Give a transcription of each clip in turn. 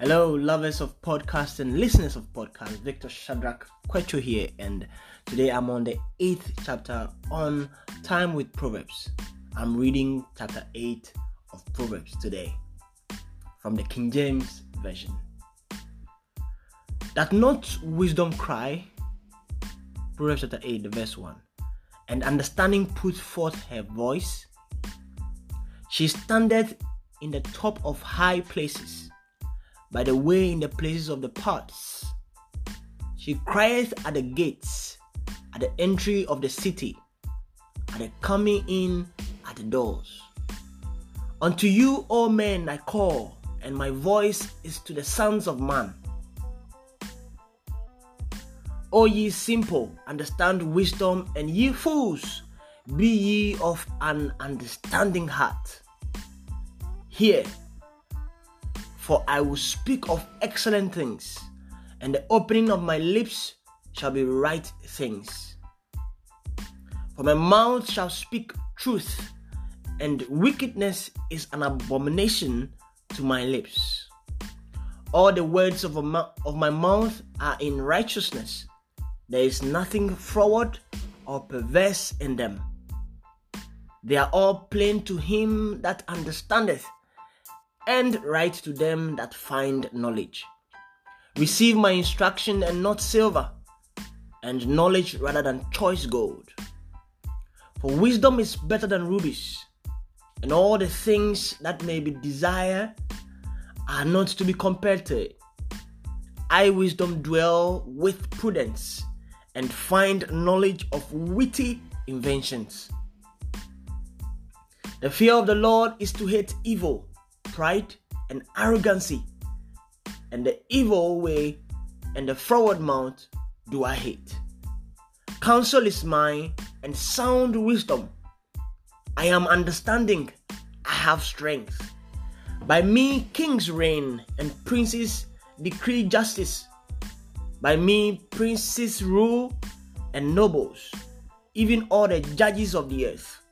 Hello, lovers of podcasts and listeners of podcasts. Victor Shadrach Kwecho here, and today I'm on the eighth chapter on time with Proverbs. I'm reading chapter 8 of Proverbs today from the King James Version. That not wisdom cry, Proverbs chapter 8, the verse 1, and understanding put forth her voice. She standeth in the top of high places by the way in the places of the paths. She crieth at the gates, at the entry of the city, at the coming in at the doors. Unto you, O men, I call, and my voice is to the sons of man. O ye simple, understand wisdom, and ye fools, be ye of an understanding heart. Hear, for I will speak of excellent things, and the opening of my lips shall be right things. For my mouth shall speak truth, and wickedness is an abomination to my lips. All the words of, my mouth are in righteousness. There is nothing forward or perverse in them. They are all plain to him that understandeth and right to them that find knowledge. Receive my instruction and not silver, and knowledge rather than choice gold. For wisdom is better than rubies, and all the things that may be desired are not to be compared to it. I, wisdom, dwell with prudence and find knowledge of witty inventions. The fear of the Lord is to hate evil pride and arrogancy, and the evil way and the forward mouth do I hate. Counsel is mine and sound wisdom. I am understanding, I have strength. By me, kings reign and princes decree justice. By me, princes rule and nobles, even all the judges of the earth.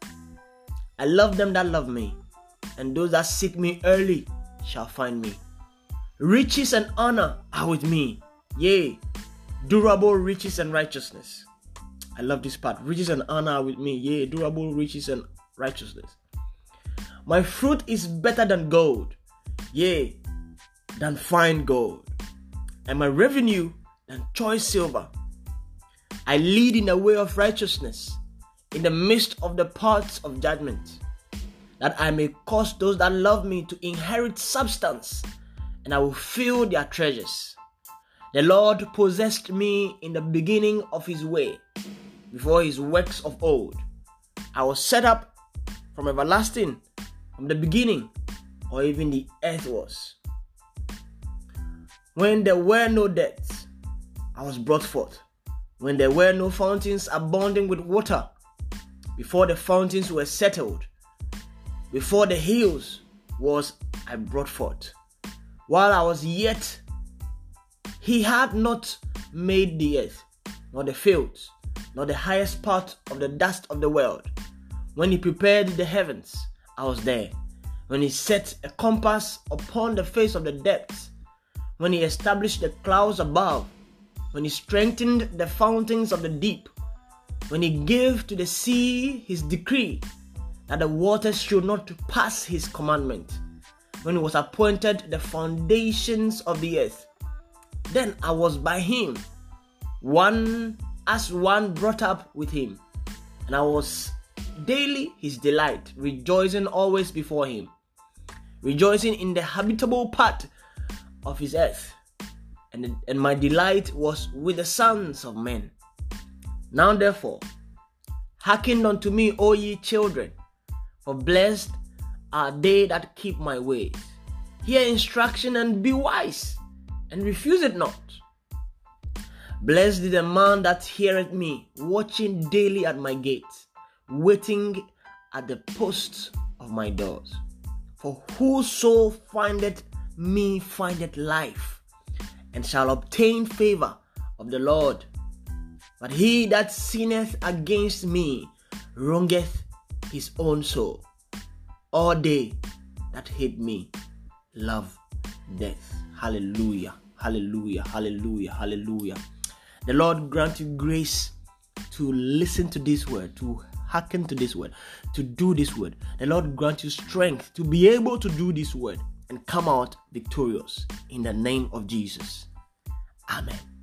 I love them that love me and those that seek me early shall find me. Riches and honor are with me, yea, durable riches and righteousness. I love this part. Riches and honor are with me, yea, durable riches and righteousness. My fruit is better than gold, yea, than fine gold, and my revenue than choice silver. I lead in the way of righteousness, in the midst of the paths of judgment that I may cause those that love me to inherit substance, and I will fill their treasures. The Lord possessed me in the beginning of his way, before his works of old. I was set up from everlasting, from the beginning, or even the earth was. When there were no depths, I was brought forth. When there were no fountains abounding with water, before the fountains were settled, before the hills was I brought forth. While I was yet, he had not made the earth, nor the fields, nor the highest part of the dust of the world. When he prepared the heavens, I was there. When he set a compass upon the face of the depths, when he established the clouds above, when he strengthened the fountains of the deep, when he gave to the sea his decree that the waters should not pass his commandment when he was appointed the foundations of the earth. Then I was by him, one as one brought up with him, and I was daily his delight, rejoicing always before him, rejoicing in the habitable part of his earth. And, and my delight was with the sons of men. Now therefore, hearken unto me, O ye children for blessed are they that keep my ways. Hear instruction and be wise, and refuse it not. Blessed is the man that heareth me, watching daily at my gates, waiting at the posts of my doors. For whoso findeth me findeth life, and shall obtain favor of the Lord. But he that sinneth against me wrongeth his own soul. All they that hate me love death. Hallelujah. Hallelujah. Hallelujah. Hallelujah. The Lord grant you grace to listen to this word, to hearken to this word, to do this word. The Lord grant you strength to be able to do this word and come out victorious in the name of Jesus. Amen.